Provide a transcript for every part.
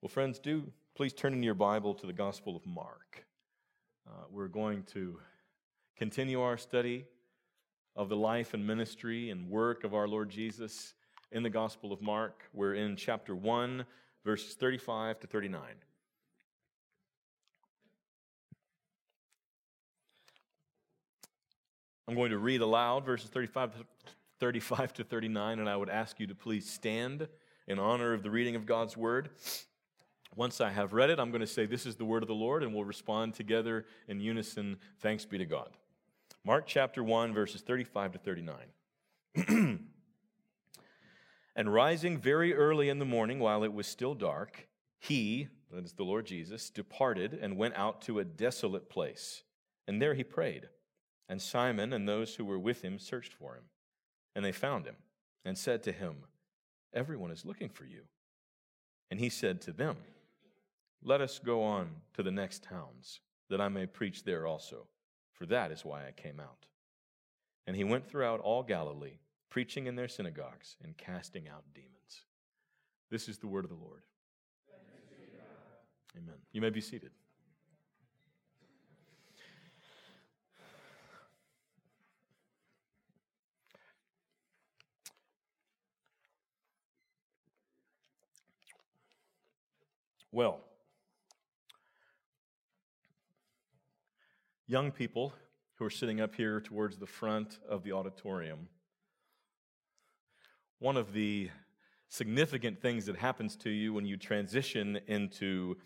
Well, friends, do please turn in your Bible to the Gospel of Mark. Uh, we're going to continue our study of the life and ministry and work of our Lord Jesus in the Gospel of Mark. We're in chapter 1, verses 35 to 39. I'm going to read aloud verses 35 to 35 to 39, and I would ask you to please stand in honor of the reading of God's word. Once I have read it, I'm going to say, This is the word of the Lord, and we'll respond together in unison. Thanks be to God. Mark chapter 1, verses 35 to 39. and rising very early in the morning while it was still dark, he, that is the Lord Jesus, departed and went out to a desolate place. And there he prayed. And Simon and those who were with him searched for him. And they found him and said to him, Everyone is looking for you. And he said to them, let us go on to the next towns, that I may preach there also, for that is why I came out. And he went throughout all Galilee, preaching in their synagogues and casting out demons. This is the word of the Lord. Amen. You may be seated. Well, young people who are sitting up here towards the front of the auditorium, one of the significant things that happens to you when you transition into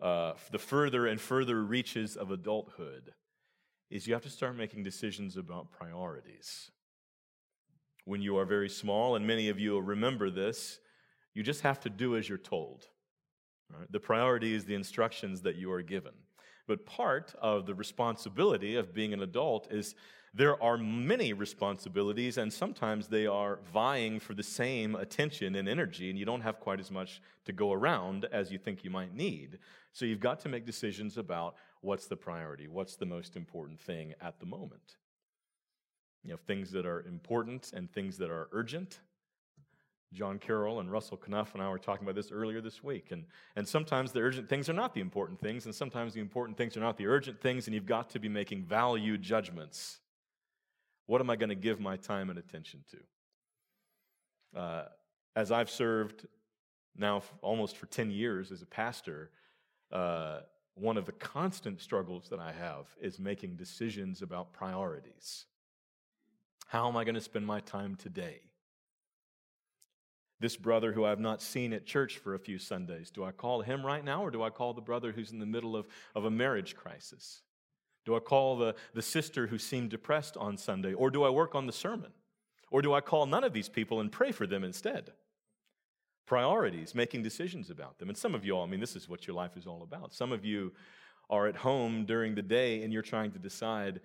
uh, the further and further reaches of adulthood is you have to start making decisions about priorities. When you are very small, and many of you will remember this, you just have to do as you're told. Right? The priority is the instructions that you are given. But part of the responsibility of being an adult is there are many responsibilities, and sometimes they are vying for the same attention and energy, and you don't have quite as much to go around as you think you might need. So you've got to make decisions about what's the priority, what's the most important thing at the moment. You know, things that are important and things that are urgent, John Carroll and Russell Knuff and I were talking about this earlier this week. And, and sometimes the urgent things are not the important things, and sometimes the important things are not the urgent things, and you've got to be making value judgments. What am I going to give my time and attention to? Uh, as I've served now almost for 10 years as a pastor, uh, one of the constant struggles that I have is making decisions about priorities. How am I going to spend my time today? This brother who I've not seen at church for a few Sundays? Do I call him right now, or do I call the brother who's in the middle of, of a marriage crisis? Do I call the, the sister who seemed depressed on Sunday, or do I work on the sermon? Or do I call none of these people and pray for them instead? Priorities, making decisions about them. And some of you all, I mean, this is what your life is all about. Some of you are at home during the day and you're trying to decide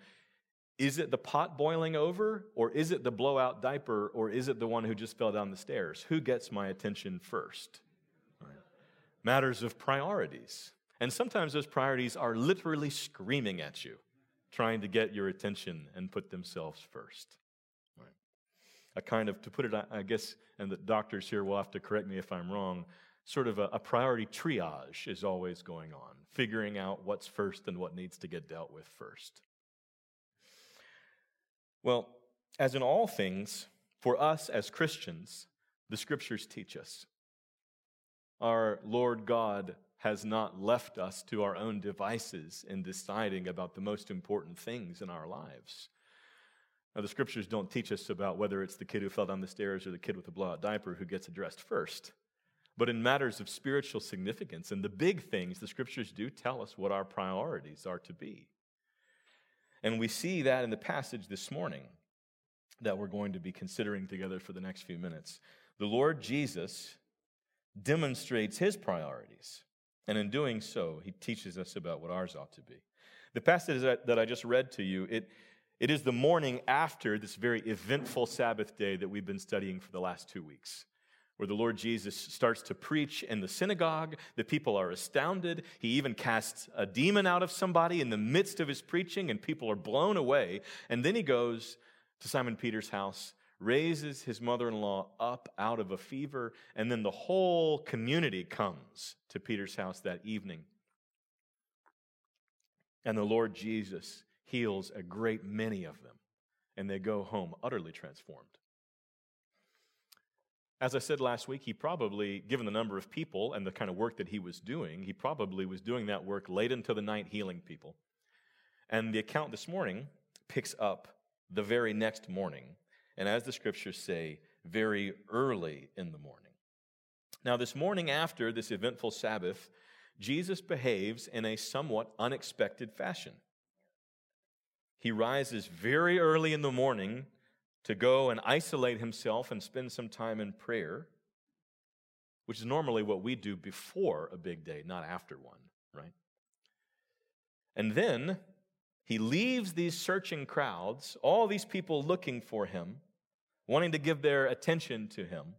is it the pot boiling over, or is it the blowout diaper, or is it the one who just fell down the stairs? Who gets my attention first? Right. Matters of priorities. And sometimes those priorities are literally screaming at you, trying to get your attention and put themselves first. Right. A kind of, to put it, I guess, and the doctors here will have to correct me if I'm wrong, sort of a, a priority triage is always going on, figuring out what's first and what needs to get dealt with first. Well, as in all things, for us as Christians, the scriptures teach us. Our Lord God has not left us to our own devices in deciding about the most important things in our lives. Now, the scriptures don't teach us about whether it's the kid who fell down the stairs or the kid with the blowout diaper who gets addressed first. But in matters of spiritual significance and the big things, the scriptures do tell us what our priorities are to be. And we see that in the passage this morning that we're going to be considering together for the next few minutes. The Lord Jesus demonstrates his priorities. And in doing so, he teaches us about what ours ought to be. The passage that I just read to you, it, it is the morning after this very eventful Sabbath day that we've been studying for the last two weeks where the Lord Jesus starts to preach in the synagogue. The people are astounded. He even casts a demon out of somebody in the midst of his preaching, and people are blown away. And then he goes to Simon Peter's house, raises his mother in law up out of a fever, and then the whole community comes to Peter's house that evening. And the Lord Jesus heals a great many of them, and they go home utterly transformed. As I said last week, he probably, given the number of people and the kind of work that he was doing, he probably was doing that work late into the night healing people. And the account this morning picks up the very next morning, and as the scriptures say, very early in the morning. Now, this morning after this eventful Sabbath, Jesus behaves in a somewhat unexpected fashion. He rises very early in the morning to go and isolate himself and spend some time in prayer, which is normally what we do before a big day, not after one, right? And then he leaves these searching crowds, all these people looking for him, wanting to give their attention to him,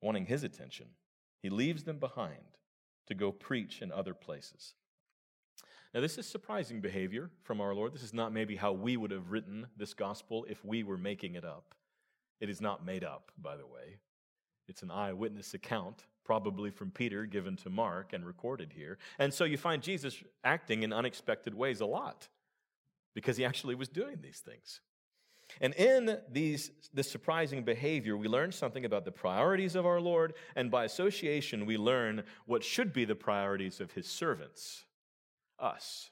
wanting his attention. He leaves them behind to go preach in other places. Now, this is surprising behavior from our Lord. This is not maybe how we would have written this gospel if we were making it up. It is not made up, by the way. It's an eyewitness account, probably from Peter, given to Mark and recorded here. And so you find Jesus acting in unexpected ways a lot because he actually was doing these things. And in these, this surprising behavior, we learn something about the priorities of our Lord, and by association, we learn what should be the priorities of his servants us.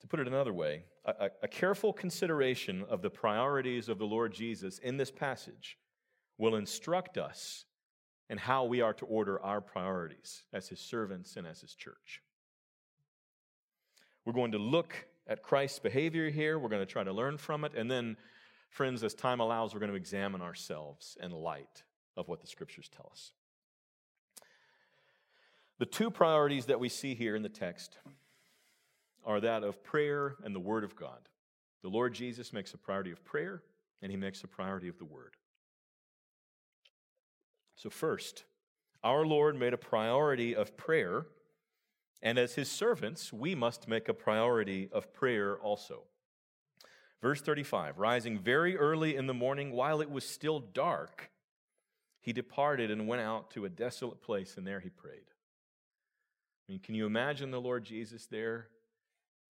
To put it another way, a, a, careful consideration of the priorities of the Lord Jesus in this passage will instruct us in how we are to order our priorities as his servants and as his church. We're going to look at Christ's behavior here, we're going to try to learn from it, and then, friends, as time allows, we're going to examine ourselves in light of what the scriptures tell us. The two priorities that we see here in the text are that of prayer and the Word of God. The Lord Jesus makes a priority of prayer, and he makes a priority of the Word. So, first, our Lord made a priority of prayer, and as his servants, we must make a priority of prayer also. Verse 35 Rising very early in the morning, while it was still dark, he departed and went out to a desolate place, and there he prayed. I mean, can you imagine the Lord Jesus there,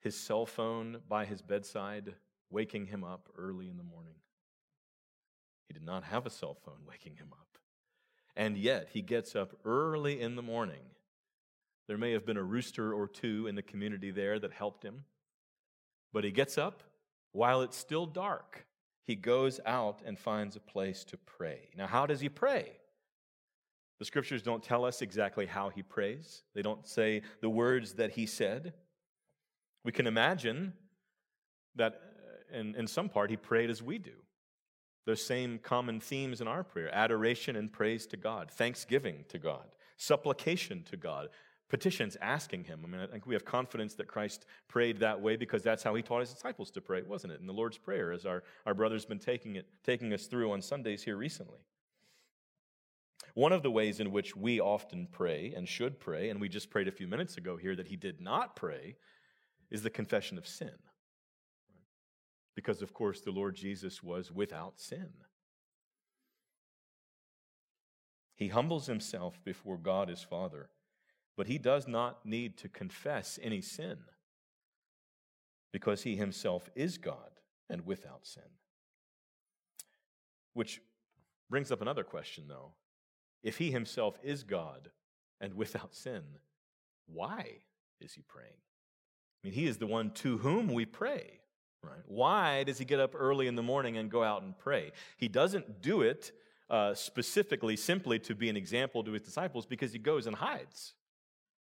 his cell phone by his bedside, waking him up early in the morning? He did not have a cell phone waking him up. And yet, he gets up early in the morning. There may have been a rooster or two in the community there that helped him. But he gets up while it's still dark. He goes out and finds a place to pray. Now, how does he pray? The scriptures don't tell us exactly how he prays, they don't say the words that he said. We can imagine that uh, in, in some part he prayed as we do. Those same common themes in our prayer adoration and praise to God, thanksgiving to God, supplication to God, petitions asking him. I mean, I think we have confidence that Christ prayed that way because that's how he taught his disciples to pray, wasn't it? In the Lord's Prayer, as our, our brother's been taking it, taking us through on Sundays here recently. One of the ways in which we often pray and should pray, and we just prayed a few minutes ago here that he did not pray, is the confession of sin. Because, of course, the Lord Jesus was without sin. He humbles himself before God his Father, but he does not need to confess any sin because he himself is God and without sin. Which brings up another question, though. If he himself is God and without sin, why is he praying? I mean, he is the one to whom we pray, right? Why does he get up early in the morning and go out and pray? He doesn't do it uh, specifically simply to be an example to his disciples because he goes and hides,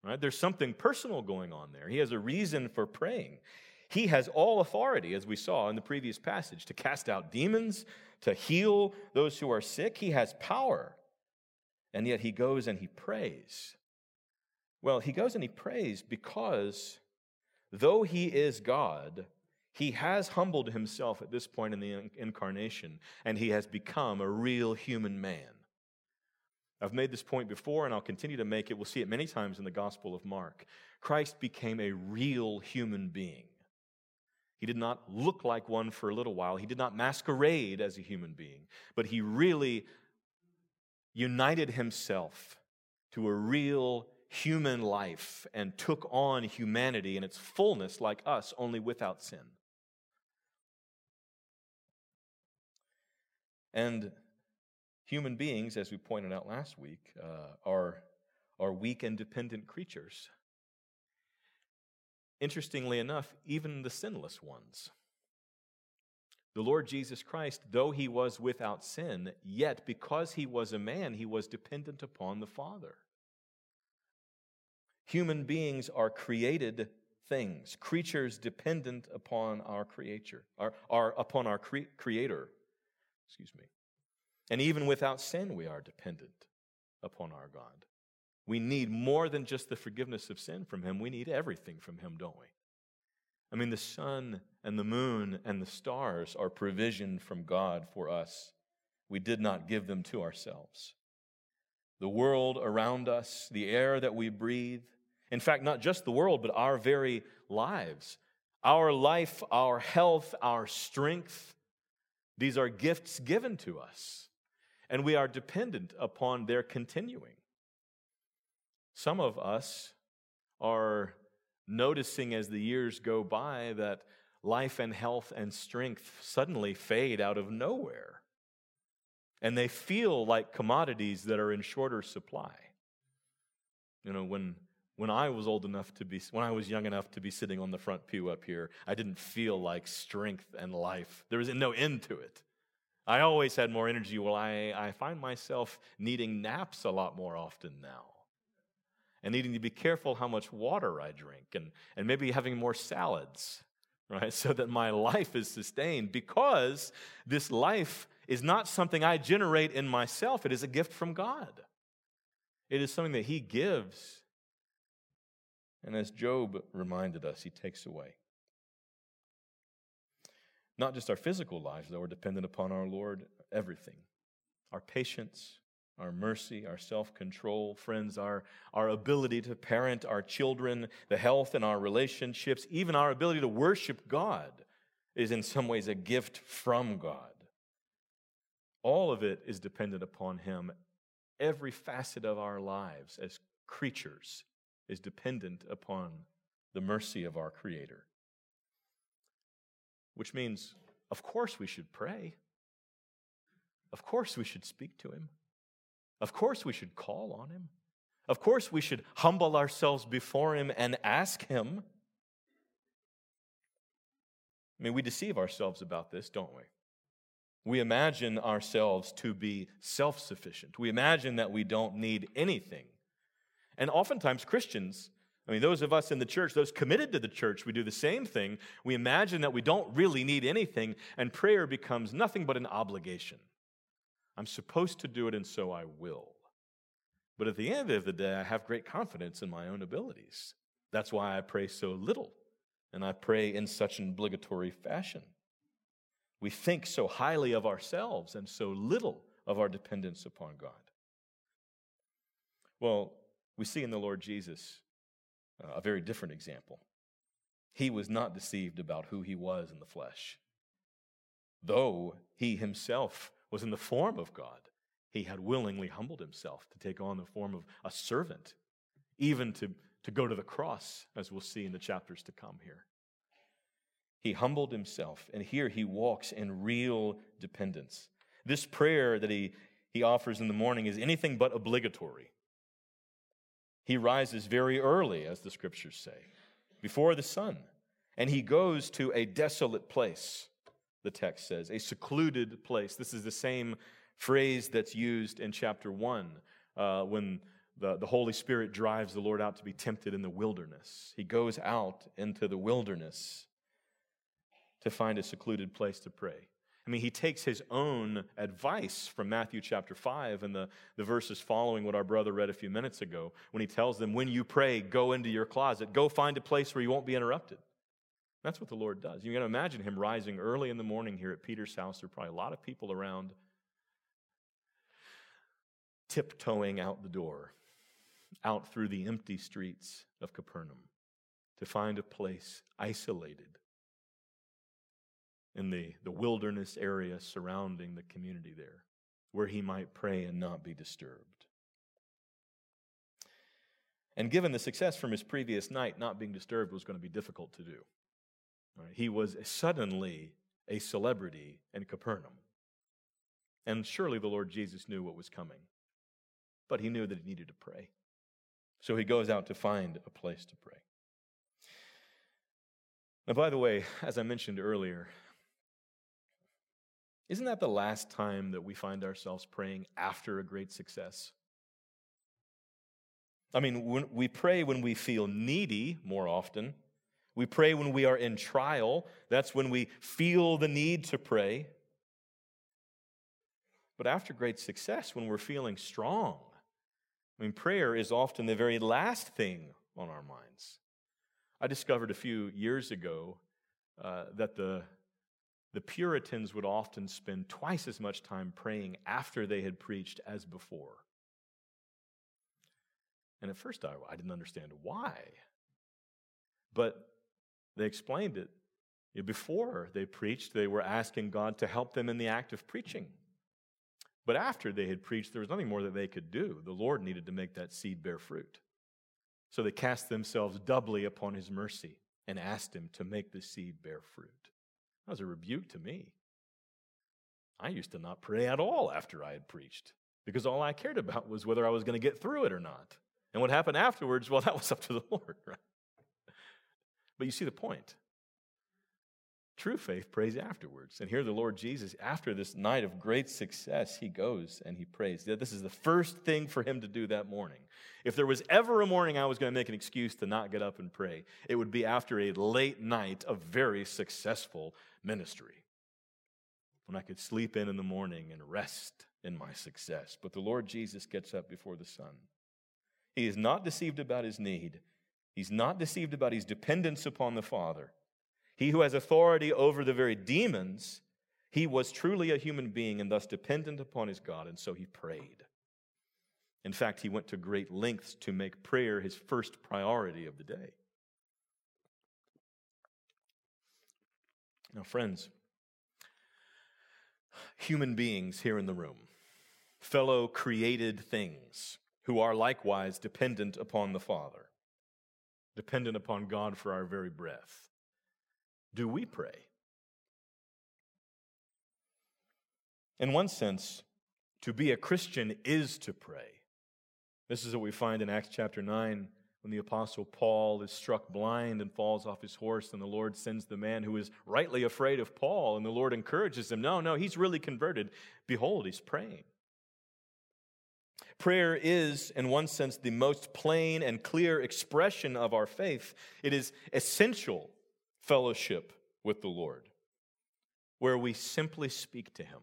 right? There's something personal going on there. He has a reason for praying. He has all authority, as we saw in the previous passage, to cast out demons, to heal those who are sick. He has power and yet he goes and he prays. Well, he goes and he prays because though he is God, he has humbled himself at this point in the incarnation, and he has become a real human man. I've made this point before, and I'll continue to make it. We'll see it many times in the Gospel of Mark. Christ became a real human being. He did not look like one for a little while. He did not masquerade as a human being, but he really united himself to a real human life and took on humanity in its fullness like us, only without sin. And human beings, as we pointed out last week, uh, are, are weak and dependent creatures. Interestingly enough, even the sinless ones. The Lord Jesus Christ, though he was without sin, yet because he was a man, he was dependent upon the Father. Human beings are created things, creatures dependent upon our creator, are upon our cre- creator. Excuse me. And even without sin, we are dependent upon our God. We need more than just the forgiveness of sin from Him. We need everything from Him, don't we? I mean, the sun and the moon and the stars are provision from God for us. We did not give them to ourselves. The world around us, the air that we breathe, in fact, not just the world, but our very lives, our life, our health, our strength, these are gifts given to us, and we are dependent upon their continuing. Some of us are noticing as the years go by that life and health and strength suddenly fade out of nowhere. And they feel like commodities that are in shorter supply. You know, when when I was old enough to be, when I was young enough to be sitting on the front pew up here, I didn't feel like strength and life. There was no end to it. I always had more energy. Well, I, I find myself needing naps a lot more often now and needing to be careful how much water I drink and, and maybe having more salads, right? So that my life is sustained because this life is not something I generate in myself, it is a gift from God. It is something that He gives and as Job reminded us, he takes away. Not just our physical lives, though, are dependent upon our Lord, everything. Our patience, our mercy, our self control, friends, our, our ability to parent our children, the health in our relationships, even our ability to worship God is in some ways a gift from God. All of it is dependent upon Him. Every facet of our lives as creatures is dependent upon the mercy of our Creator. Which means, of course, we should pray. Of course, we should speak to Him. Of course, we should call on Him. Of course, we should humble ourselves before Him and ask Him. I mean, we deceive ourselves about this, don't we? We imagine ourselves to be self sufficient. We imagine that we don't need anything and oftentimes, Christians, I mean, those of us in the church, those committed to the church, we do the same thing. We imagine that we don't really need anything, and prayer becomes nothing but an obligation. I'm supposed to do it, and so I will. But at the end of the day, I have great confidence in my own abilities. That's why I pray so little, and I pray in such an obligatory fashion. We think so highly of ourselves and so little of our dependence upon God. Well, we see in the Lord Jesus uh, a very different example. He was not deceived about who he was in the flesh. Though he himself was in the form of God, he had willingly humbled himself to take on the form of a servant, even to, to go to the cross, as we'll see in the chapters to come here. He humbled himself, and here he walks in real dependence. This prayer that he, he offers in the morning is anything but obligatory. He rises very early, as the scriptures say, before the sun, and he goes to a desolate place, the text says, a secluded place. This is the same phrase that's used in chapter 1 uh, when the, the Holy Spirit drives the Lord out to be tempted in the wilderness. He goes out into the wilderness to find a secluded place to pray. I mean, he takes his own advice from Matthew chapter 5 and the, the verses following what our brother read a few minutes ago when he tells them, When you pray, go into your closet, go find a place where you won't be interrupted. That's what the Lord does. You can imagine him rising early in the morning here at Peter's house. There are probably a lot of people around, tiptoeing out the door, out through the empty streets of Capernaum to find a place isolated in the, the wilderness area surrounding the community there, where he might pray and not be disturbed. And given the success from his previous night, not being disturbed was going to be difficult to do. He was suddenly a celebrity in Capernaum. And surely the Lord Jesus knew what was coming, but he knew that he needed to pray. So he goes out to find a place to pray. Now, by the way, as I mentioned earlier, isn't that the last time that we find ourselves praying after a great success? I mean, we pray when we feel needy more often. We pray when we are in trial. That's when we feel the need to pray. But after great success, when we're feeling strong, I mean, prayer is often the very last thing on our minds. I discovered a few years ago uh, that the, the Puritans would often spend twice as much time praying after they had preached as before. And at first, I, I didn't understand why. But they explained it. Before they preached, they were asking God to help them in the act of preaching. But after they had preached, there was nothing more that they could do. The Lord needed to make that seed bear fruit. So they cast themselves doubly upon his mercy and asked him to make the seed bear fruit. That was a rebuke to me. I used to not pray at all after I had preached because all I cared about was whether I was going to get through it or not. And what happened afterwards, well, that was up to the Lord, right? But you see the point. True faith prays afterwards. And here, the Lord Jesus, after this night of great success, he goes and he prays. This is the first thing for him to do that morning. If there was ever a morning I was going to make an excuse to not get up and pray, it would be after a late night of very successful ministry. When I could sleep in in the morning and rest in my success. But the Lord Jesus gets up before the sun. He is not deceived about his need, he's not deceived about his dependence upon the Father. He who has authority over the very demons, he was truly a human being and thus dependent upon his God, and so he prayed. In fact, he went to great lengths to make prayer his first priority of the day. Now, friends, human beings here in the room, fellow created things who are likewise dependent upon the Father, dependent upon God for our very breath do we pray? In one sense, to be a Christian is to pray. This is what we find in Acts chapter 9 when the apostle Paul is struck blind and falls off his horse, and the Lord sends the man who is rightly afraid of Paul, and the Lord encourages him. No, no, he's really converted. Behold, he's praying. Prayer is, in one sense, the most plain and clear expression of our faith. It is essential fellowship with the Lord, where we simply speak to Him.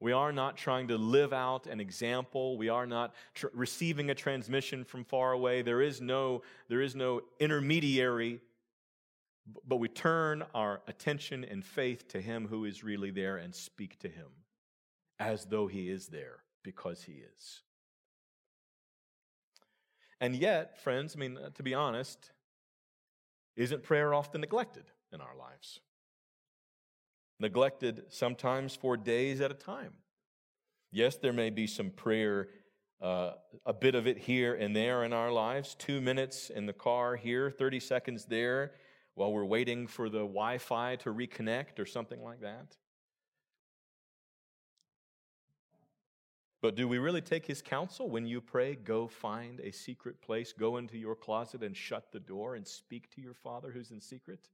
We are not trying to live out an example. We are not tr- receiving a transmission from far away. There is no, there is no intermediary, but we turn our attention and faith to Him who is really there and speak to Him as though He is there because He is. And yet, friends, I mean, to be honest, isn't prayer often neglected in our lives? Neglected sometimes for days at a time. Yes, there may be some prayer, uh, a bit of it here and there in our lives, two minutes in the car here, 30 seconds there, while we're waiting for the Wi Fi to reconnect or something like that. But do we really take his counsel when you pray? Go find a secret place, go into your closet and shut the door and speak to your Father who's in secret?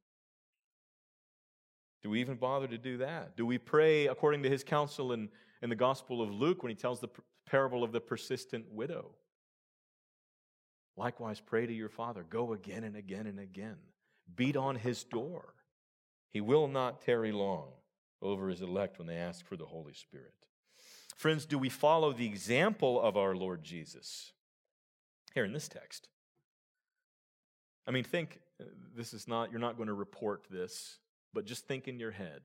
Do we even bother to do that? Do we pray according to his counsel in, in the Gospel of Luke when he tells the parable of the persistent widow? Likewise, pray to your Father. Go again and again and again. Beat on his door. He will not tarry long over his elect when they ask for the Holy Spirit. Friends, do we follow the example of our Lord Jesus? Here in this text. I mean, think uh, this is not, you're not going to report this, but just think in your head.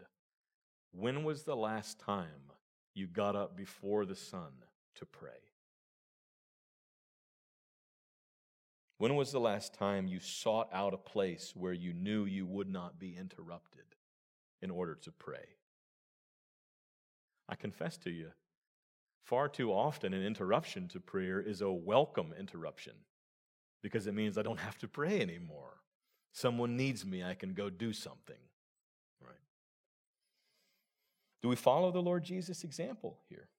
When was the last time you got up before the sun to pray? When was the last time you sought out a place where you knew you would not be interrupted? in order to pray. I confess to you, far too often an interruption to prayer is a welcome interruption because it means I don't have to pray anymore. Someone needs me, I can go do something. Right? Do we follow the Lord Jesus' example here?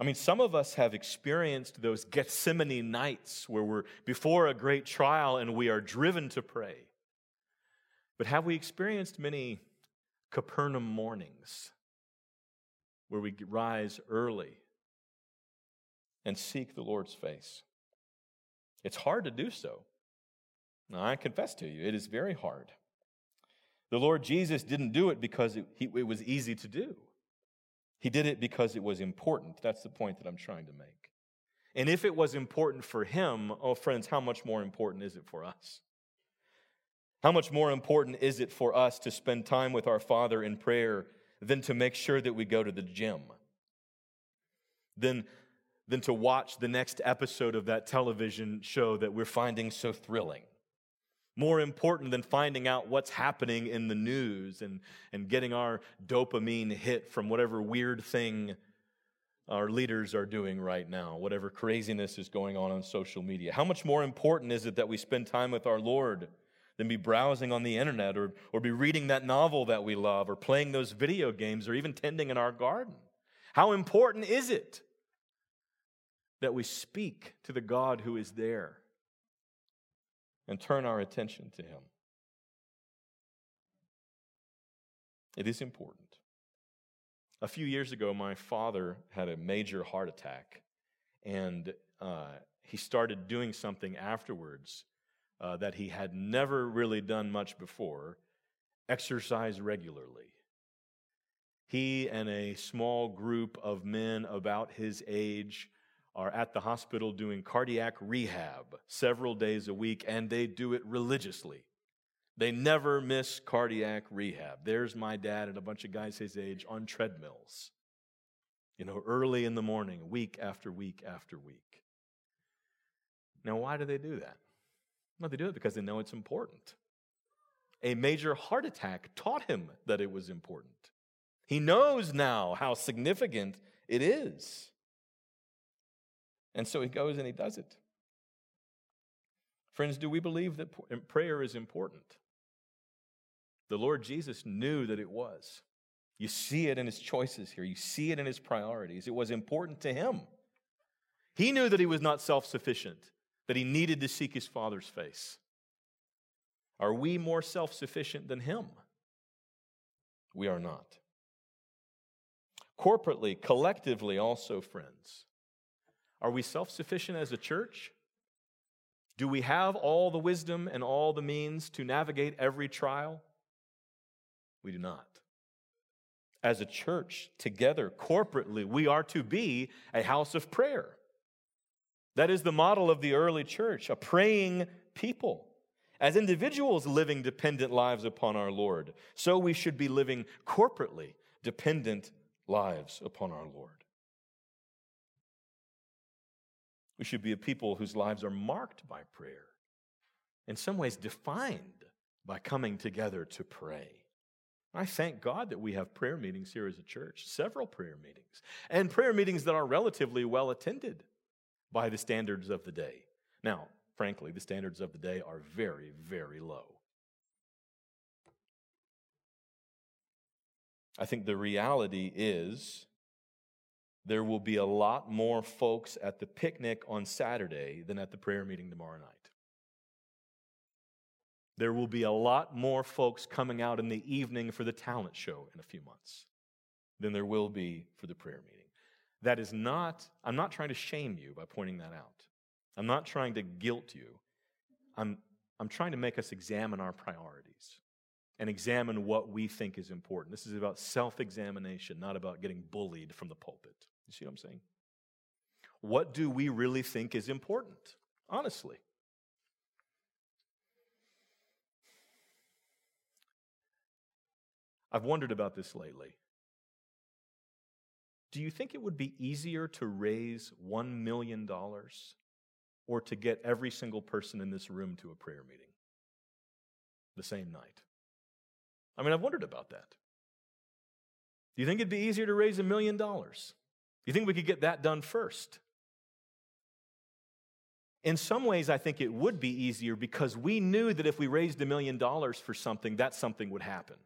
I mean, some of us have experienced those Gethsemane nights where we're before a great trial and we are driven to pray. But have we experienced many Capernaum mornings where we rise early and seek the Lord's face? It's hard to do so. Now, I confess to you, it is very hard. The Lord Jesus didn't do it because it, he, it was easy to do. He did it because it was important. That's the point that I'm trying to make. And if it was important for him, oh, friends, how much more important is it for us? How much more important is it for us to spend time with our Father in prayer than to make sure that we go to the gym? Than, than to watch the next episode of that television show that we're finding so thrilling? more important than finding out what's happening in the news and, and getting our dopamine hit from whatever weird thing our leaders are doing right now, whatever craziness is going on on social media. How much more important is it that we spend time with our Lord than be browsing on the internet or, or be reading that novel that we love or playing those video games or even tending in our garden? How important is it that we speak to the God who is there? and turn our attention to Him. It is important. A few years ago, my father had a major heart attack, and uh, he started doing something afterwards uh, that he had never really done much before exercise regularly. He and a small group of men about his age are at the hospital doing cardiac rehab several days a week, and they do it religiously. They never miss cardiac rehab. There's my dad and a bunch of guys his age on treadmills, you know, early in the morning, week after week after week. Now, why do they do that? They do it because they know it's important. A major heart attack taught him that it was important. He knows now how significant it is. And so he goes and he does it. Friends, do we believe that prayer is important? The Lord Jesus knew that it was. You see it in his choices here, you see it in his priorities. It was important to him. He knew that he was not self sufficient, that he needed to seek his Father's face. Are we more self sufficient than him? We are not. Corporately, collectively, also, friends, are we self sufficient as a church? Do we have all the wisdom and all the means to navigate every trial? We do not. As a church, together, corporately, we are to be a house of prayer. That is the model of the early church, a praying people. As individuals living dependent lives upon our Lord, so we should be living corporately dependent lives upon our Lord. We should be a people whose lives are marked by prayer, in some ways defined by coming together to pray. I thank God that we have prayer meetings here as a church, several prayer meetings, and prayer meetings that are relatively well attended by the standards of the day. Now, frankly, the standards of the day are very, very low. I think the reality is there will be a lot more folks at the picnic on Saturday than at the prayer meeting tomorrow night. There will be a lot more folks coming out in the evening for the talent show in a few months than there will be for the prayer meeting. That is not, I'm not trying to shame you by pointing that out. I'm not trying to guilt you. I'm, I'm trying to make us examine our priorities and examine what we think is important. This is about self examination, not about getting bullied from the pulpit. You see what I'm saying? What do we really think is important? Honestly. I've wondered about this lately. Do you think it would be easier to raise $1 million or to get every single person in this room to a prayer meeting the same night? I mean, I've wondered about that. Do you think it'd be easier to raise a million dollars? Do you think we could get that done first? In some ways, I think it would be easier because we knew that if we raised a million dollars for something, that something would happen.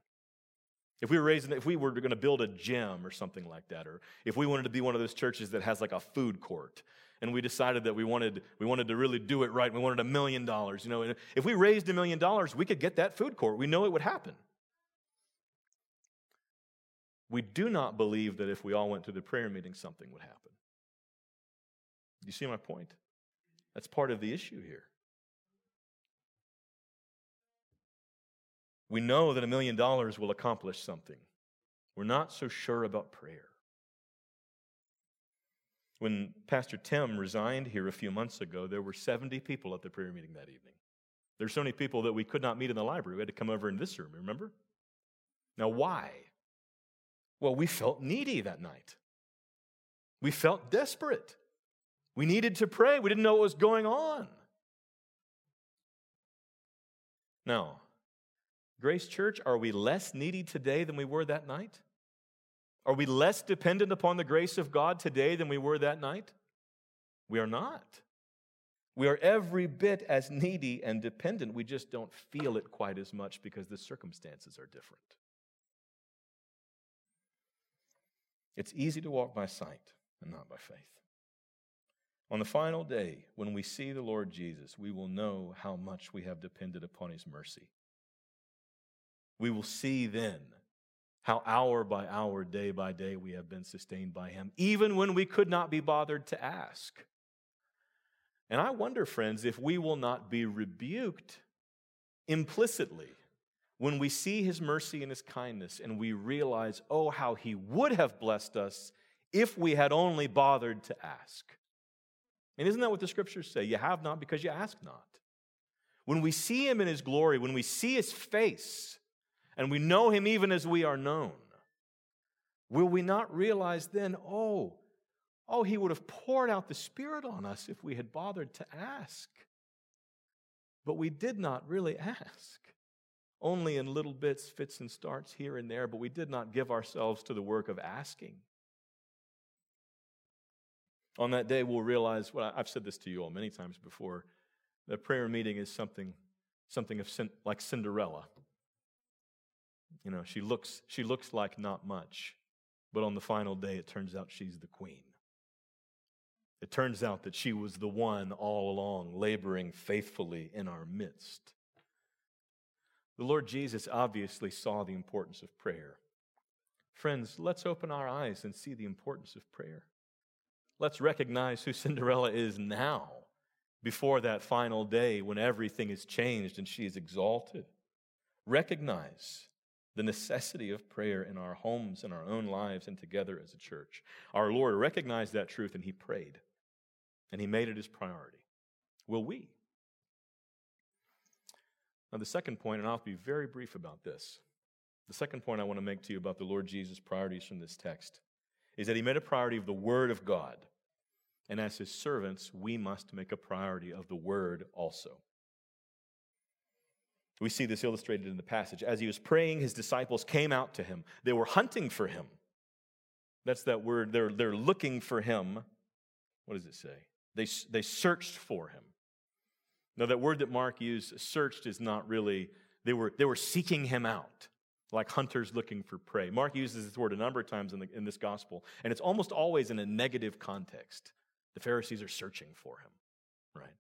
If we were raising, if we were going to build a gym or something like that, or if we wanted to be one of those churches that has like a food court, and we decided that we wanted we wanted to really do it right, we wanted a million dollars, you know, if we raised a million dollars, we could get that food court. We know it would happen. We do not believe that if we all went to the prayer meeting, something would happen. You see my point? That's part of the issue here. We know that a million dollars will accomplish something. We're not so sure about prayer. When Pastor Tim resigned here a few months ago, there were 70 people at the prayer meeting that evening. There's so many people that we could not meet in the library. We had to come over in this room, remember? Now, why? Well, we felt needy that night. We felt desperate. We needed to pray. We didn't know what was going on. Now, Grace Church, are we less needy today than we were that night? Are we less dependent upon the grace of God today than we were that night? We are not. We are every bit as needy and dependent. We just don't feel it quite as much because the circumstances are different. It's easy to walk by sight and not by faith. On the final day, when we see the Lord Jesus, we will know how much we have depended upon his mercy. We will see then how hour by hour, day by day, we have been sustained by him, even when we could not be bothered to ask. And I wonder, friends, if we will not be rebuked implicitly when we see his mercy and his kindness and we realize, oh, how he would have blessed us if we had only bothered to ask. And isn't that what the scriptures say? You have not because you ask not. When we see him in his glory, when we see his face, and we know him even as we are known, will we not realize then, oh, oh, he would have poured out the Spirit on us if we had bothered to ask? But we did not really ask. Only in little bits, fits, and starts here and there, but we did not give ourselves to the work of asking. On that day, we'll realize well, I've said this to you all many times before. The prayer meeting is something, something of like Cinderella. You know, she looks, she looks like not much, but on the final day, it turns out she's the queen. It turns out that she was the one all along, laboring faithfully in our midst. The Lord Jesus obviously saw the importance of prayer. Friends, let's open our eyes and see the importance of prayer. Let's recognize who Cinderella is now before that final day when everything is changed and she is exalted. Recognize the necessity of prayer in our homes, in our own lives, and together as a church. Our Lord recognized that truth and he prayed, and he made it his priority. Will we? Now, the second point, and I'll be very brief about this. The second point I want to make to you about the Lord Jesus' priorities from this text is that he made a priority of the Word of God. And as his servants, we must make a priority of the Word also. We see this illustrated in the passage. As he was praying, his disciples came out to him. They were hunting for him. That's that word. They're, they're looking for him. What does it say? They, they searched for him. Now, that word that Mark used, searched, is not really, they were, they were seeking him out, like hunters looking for prey. Mark uses this word a number of times in, the, in this gospel, and it's almost always in a negative context. The Pharisees are searching for him, right?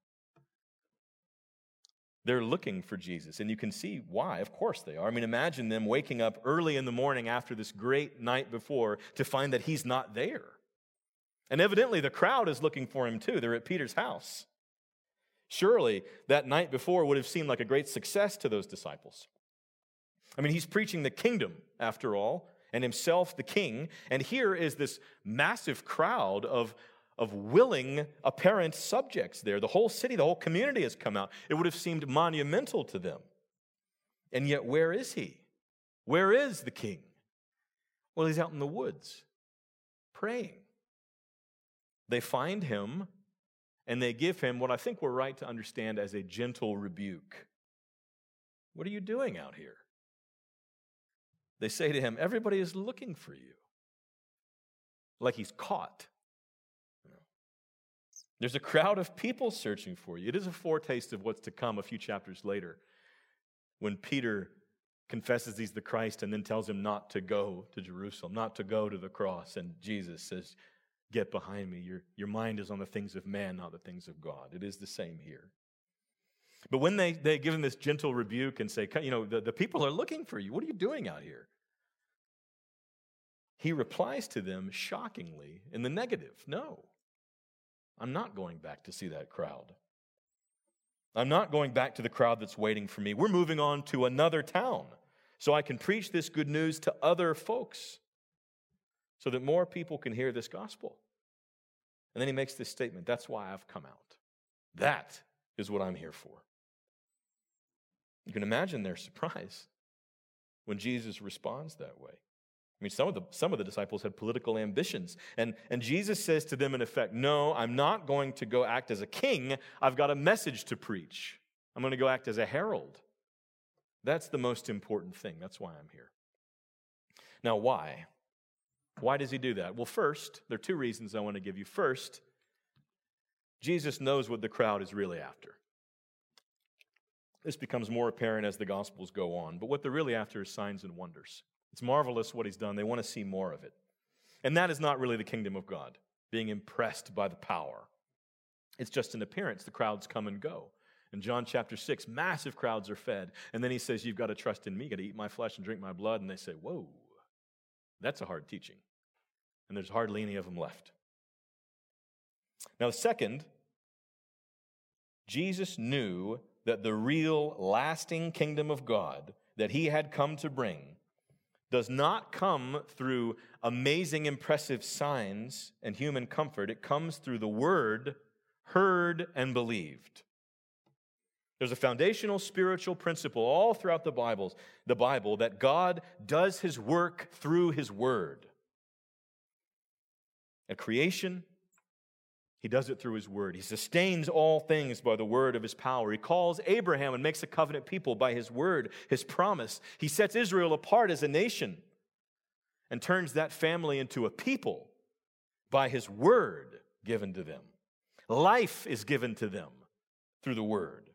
They're looking for Jesus, and you can see why. Of course they are. I mean, imagine them waking up early in the morning after this great night before to find that he's not there. And evidently, the crowd is looking for him too. They're at Peter's house. Surely that night before would have seemed like a great success to those disciples. I mean, he's preaching the kingdom, after all, and himself the king. And here is this massive crowd of, of willing, apparent subjects there. The whole city, the whole community has come out. It would have seemed monumental to them. And yet, where is he? Where is the king? Well, he's out in the woods praying. They find him and they give him what I think we're right to understand as a gentle rebuke. What are you doing out here? They say to him, Everybody is looking for you. Like he's caught. There's a crowd of people searching for you. It is a foretaste of what's to come a few chapters later when Peter confesses he's the Christ and then tells him not to go to Jerusalem, not to go to the cross. And Jesus says, Get behind me. Your, your mind is on the things of man, not the things of God. It is the same here. But when they, they give him this gentle rebuke and say, You know, the, the people are looking for you. What are you doing out here? He replies to them shockingly in the negative No, I'm not going back to see that crowd. I'm not going back to the crowd that's waiting for me. We're moving on to another town so I can preach this good news to other folks so that more people can hear this gospel. And then he makes this statement that's why I've come out. That is what I'm here for. You can imagine their surprise when Jesus responds that way. I mean, some of the, some of the disciples had political ambitions. And, and Jesus says to them, in effect, No, I'm not going to go act as a king. I've got a message to preach. I'm going to go act as a herald. That's the most important thing. That's why I'm here. Now, why? Why does he do that? Well, first, there are two reasons I want to give you. First, Jesus knows what the crowd is really after. This becomes more apparent as the Gospels go on, but what they're really after is signs and wonders. It's marvelous what he's done. They want to see more of it. And that is not really the kingdom of God, being impressed by the power. It's just an appearance. The crowds come and go. In John chapter 6, massive crowds are fed. And then he says, You've got to trust in me, you've got to eat my flesh and drink my blood. And they say, Whoa, that's a hard teaching. And there's hardly any of them left. Now, second, Jesus knew that the real lasting kingdom of God that he had come to bring does not come through amazing, impressive signs and human comfort. It comes through the word heard and believed. There's a foundational spiritual principle all throughout the Bibles, the Bible that God does his work through his word. At creation, he does it through his word. He sustains all things by the word of his power. He calls Abraham and makes a covenant people by his word, his promise. He sets Israel apart as a nation and turns that family into a people by his word given to them. Life is given to them through the word,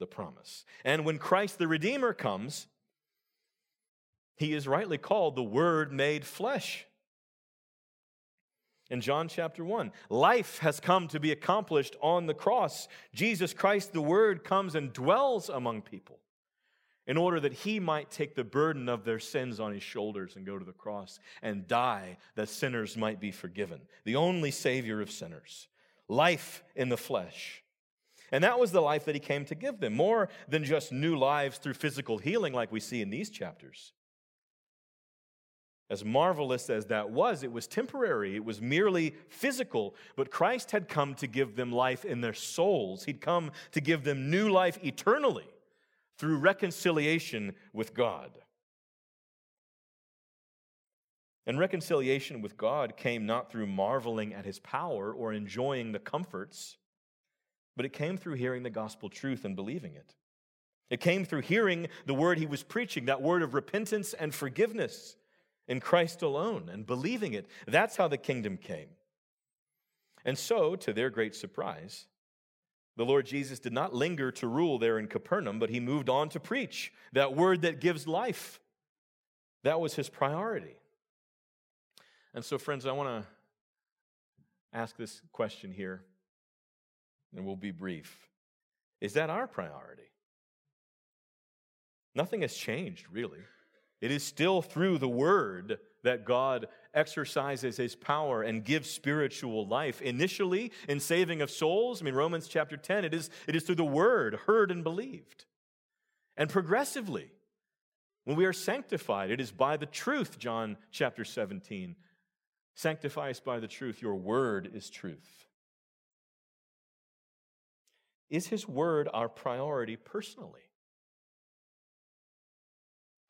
the promise. And when Christ the Redeemer comes, he is rightly called the Word made flesh in John chapter 1. Life has come to be accomplished on the cross. Jesus Christ, the Word, comes and dwells among people in order that he might take the burden of their sins on his shoulders and go to the cross and die that sinners might be forgiven. The only Savior of sinners. Life in the flesh. And that was the life that he came to give them, more than just new lives through physical healing like we see in these chapters. As marvelous as that was, it was temporary. It was merely physical. But Christ had come to give them life in their souls. He'd come to give them new life eternally through reconciliation with God. And reconciliation with God came not through marveling at his power or enjoying the comforts, but it came through hearing the gospel truth and believing it. It came through hearing the word he was preaching, that word of repentance and forgiveness in Christ alone and believing it. That's how the kingdom came. And so, to their great surprise, the Lord Jesus did not linger to rule there in Capernaum, but he moved on to preach that word that gives life. That was his priority. And so, friends, I want to ask this question here, and we'll be brief. Is that our priority? Nothing has changed, really. It is still through the word that God exercises his power and gives spiritual life. Initially, in saving of souls, I mean, Romans chapter 10, it is, it is through the word heard and believed. And progressively, when we are sanctified, it is by the truth, John chapter 17. Sanctify us by the truth. Your word is truth. Is his word our priority personally?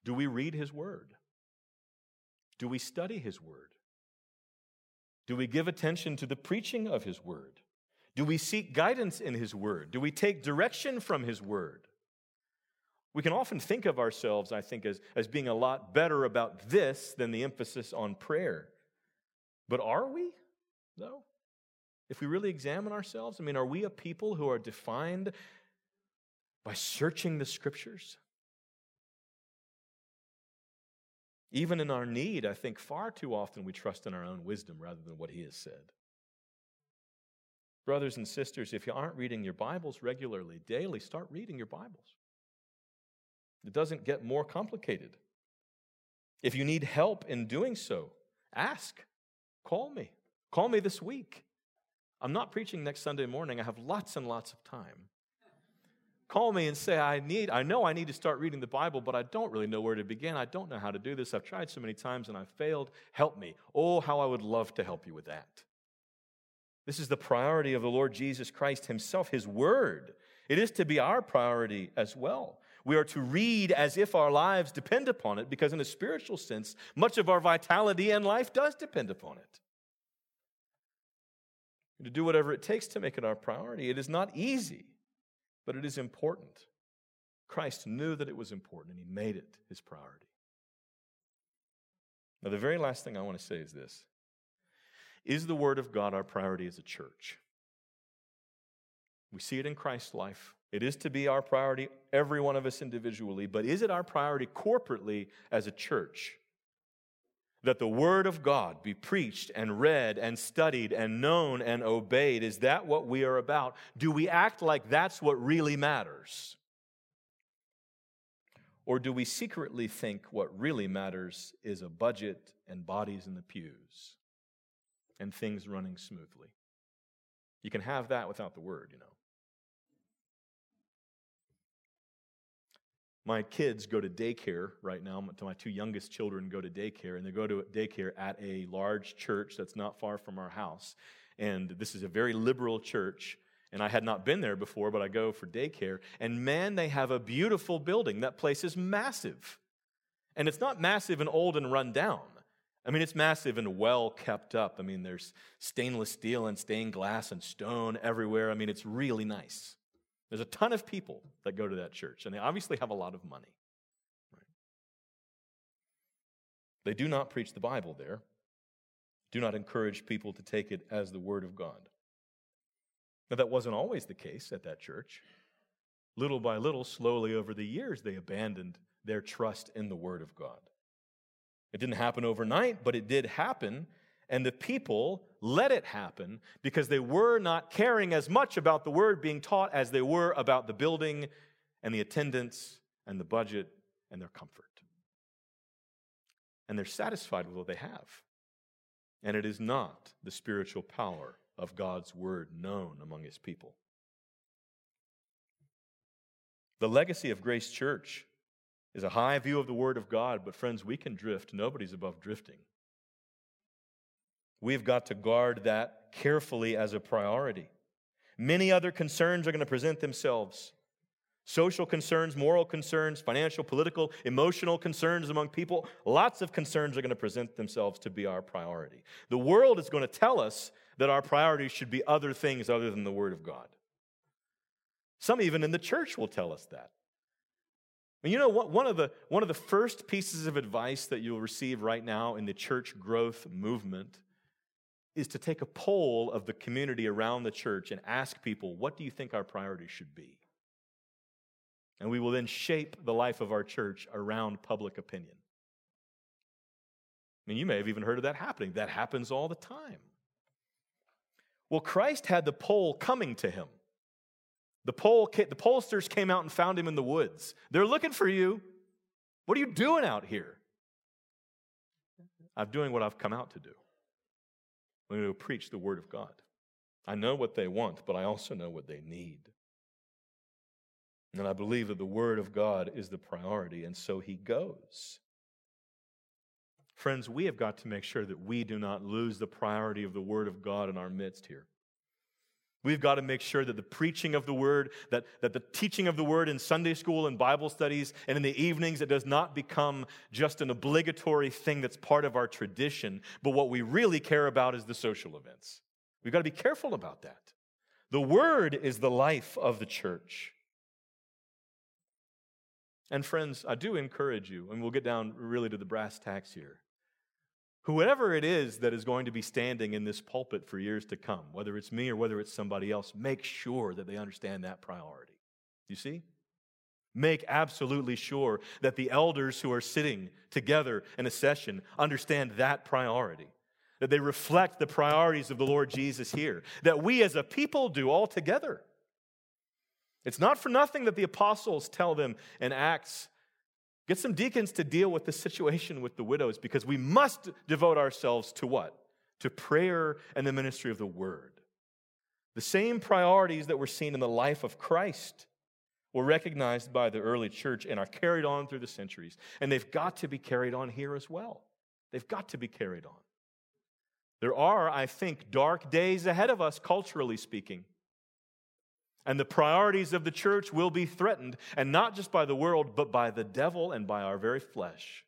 Do we read His Word? Do we study His Word? Do we give attention to the preaching of His Word? Do we seek guidance in His Word? Do we take direction from His Word? We can often think of ourselves, I think, as, as being a lot better about this than the emphasis on prayer. But are we, though? If we really examine ourselves, I mean, are we a people who are defined by searching the scriptures? Even in our need, I think far too often we trust in our own wisdom rather than what He has said. Brothers and sisters, if you aren't reading your Bibles regularly, daily, start reading your Bibles. It doesn't get more complicated. If you need help in doing so, ask. Call me. Call me this week. I'm not preaching next Sunday morning. I have lots and lots of time. Call me and say, I need, I know I need to start reading the Bible, but I don't really know where to begin. I don't know how to do this. I've tried so many times and I've failed. Help me. Oh, how I would love to help you with that. This is the priority of the Lord Jesus Christ Himself, His Word. It is to be our priority as well. We are to read as if our lives depend upon it, because in a spiritual sense, much of our vitality and life does depend upon it. To do whatever it takes to make it our priority. It is not easy, but it is important. Christ knew that it was important, and He made it His priority. Now, the very last thing I want to say is this Is the Word of God our priority as a church? We see it in Christ's life. It is to be our priority, every one of us individually, but is it our priority corporately as a church? That the Word of God be preached and read and studied and known and obeyed. Is that what we are about? Do we act like that's what really matters? Or do we secretly think what really matters is a budget and bodies in the pews and things running smoothly? You can have that without the Word, you know. My kids go to daycare right now. My two youngest children go to daycare, and they go to daycare at a large church that's not far from our house. And this is a very liberal church. And I had not been there before, but I go for daycare. And man, they have a beautiful building. That place is massive. And it's not massive and old and run down. I mean, it's massive and well kept up. I mean, there's stainless steel and stained glass and stone everywhere. I mean, it's really nice. There's a ton of people that go to that church, and they obviously have a lot of money. Right? They do not preach the Bible there, do not encourage people to take it as the Word of God. Now, that wasn't always the case at that church. Little by little, slowly over the years, they abandoned their trust in the Word of God. It didn't happen overnight, but it did happen and the people let it happen because they were not caring as much about the word being taught as they were about the building and the attendance and the budget and their comfort. And they're satisfied with what they have. And it is not the spiritual power of God's word known among his people. The legacy of Grace Church is a high view of the Word of God, but friends, we can drift. Nobody's above drifting. We've got to guard that carefully as a priority. Many other concerns are going to present themselves social concerns, moral concerns, financial, political, emotional concerns among people. Lots of concerns are going to present themselves to be our priority. The world is going to tell us that our priorities should be other things other than the Word of God. Some even in the church will tell us that. And you know what? One of, the, one of the first pieces of advice that you'll receive right now in the church growth movement is to take a poll of the community around the church and ask people, what do you think our priorities should be? And we will then shape the life of our church around public opinion. I mean, you may have even heard of that happening. That happens all the time. Well, Christ had the poll coming to him. The, poll, the pollsters came out and found him in the woods. They're looking for you. What are you doing out here? I'm doing what I've come out to do. I'm going to preach the Word of God. I know what they want, but I also know what they need. And I believe that the Word of God is the priority, and so He goes. Friends, we have got to make sure that we do not lose the priority of the Word of God in our midst here. We've got to make sure that the preaching of the word, that, that the teaching of the word in Sunday school and Bible studies and in the evenings, it does not become just an obligatory thing that's part of our tradition, but what we really care about is the social events. We've got to be careful about that. The word is the life of the church. And friends, I do encourage you, and we'll get down really to the brass tacks here. Whoever it is that is going to be standing in this pulpit for years to come, whether it's me or whether it's somebody else, make sure that they understand that priority. You see? Make absolutely sure that the elders who are sitting together in a session understand that priority, that they reflect the priorities of the Lord Jesus here, that we as a people do all together. It's not for nothing that the apostles tell them in Acts get some deacons to deal with the situation with the widows because we must devote ourselves to what? To prayer and the ministry of the word. The same priorities that were seen in the life of Christ were recognized by the early church and are carried on through the centuries. And they've got to be carried on here as well. They've got to be carried on. There are, I think, dark days ahead of us, culturally speaking. And the priorities of the church will be threatened, and not just by the world, but by the devil and by our very flesh.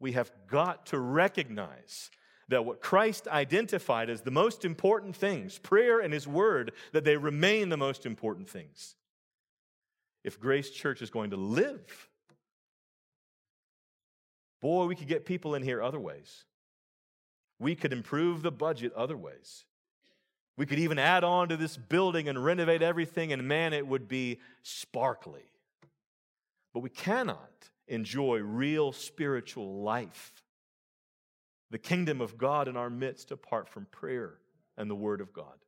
We have got to recognize that what Christ identified as the most important things, prayer and his word, that they remain the most important things. If Grace Church is going to live, boy, we could get people in here other ways. We could improve the budget other ways. We could even add on to this building and renovate everything, and man, it would be sparkly. But we cannot enjoy real spiritual life, the kingdom of God in our midst, apart from prayer and the Word of God.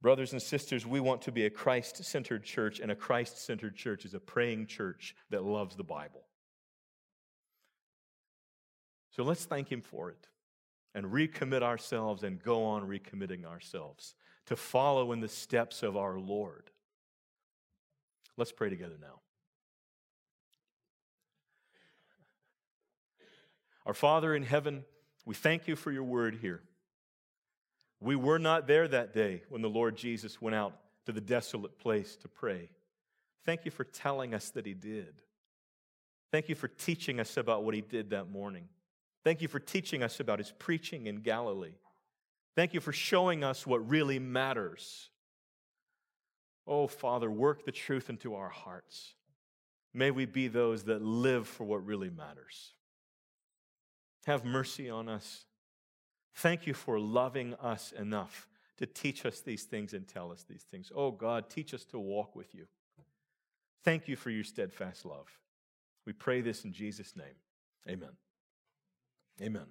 Brothers and sisters, we want to be a Christ centered church, and a Christ centered church is a praying church that loves the Bible. So let's thank Him for it and recommit ourselves and go on recommitting ourselves to follow in the steps of our Lord. Let's pray together now. Our Father in heaven, we thank you for your word here. We were not there that day when the Lord Jesus went out to the desolate place to pray. Thank you for telling us that he did. Thank you for teaching us about what he did that morning. Thank you for teaching us about his preaching in Galilee. Thank you for showing us what really matters. Oh, Father, work the truth into our hearts. May we be those that live for what really matters. Have mercy on us. Thank you for loving us enough to teach us these things and tell us these things. Oh, God, teach us to walk with you. Thank you for your steadfast love. We pray this in Jesus' name. Amen. Amen.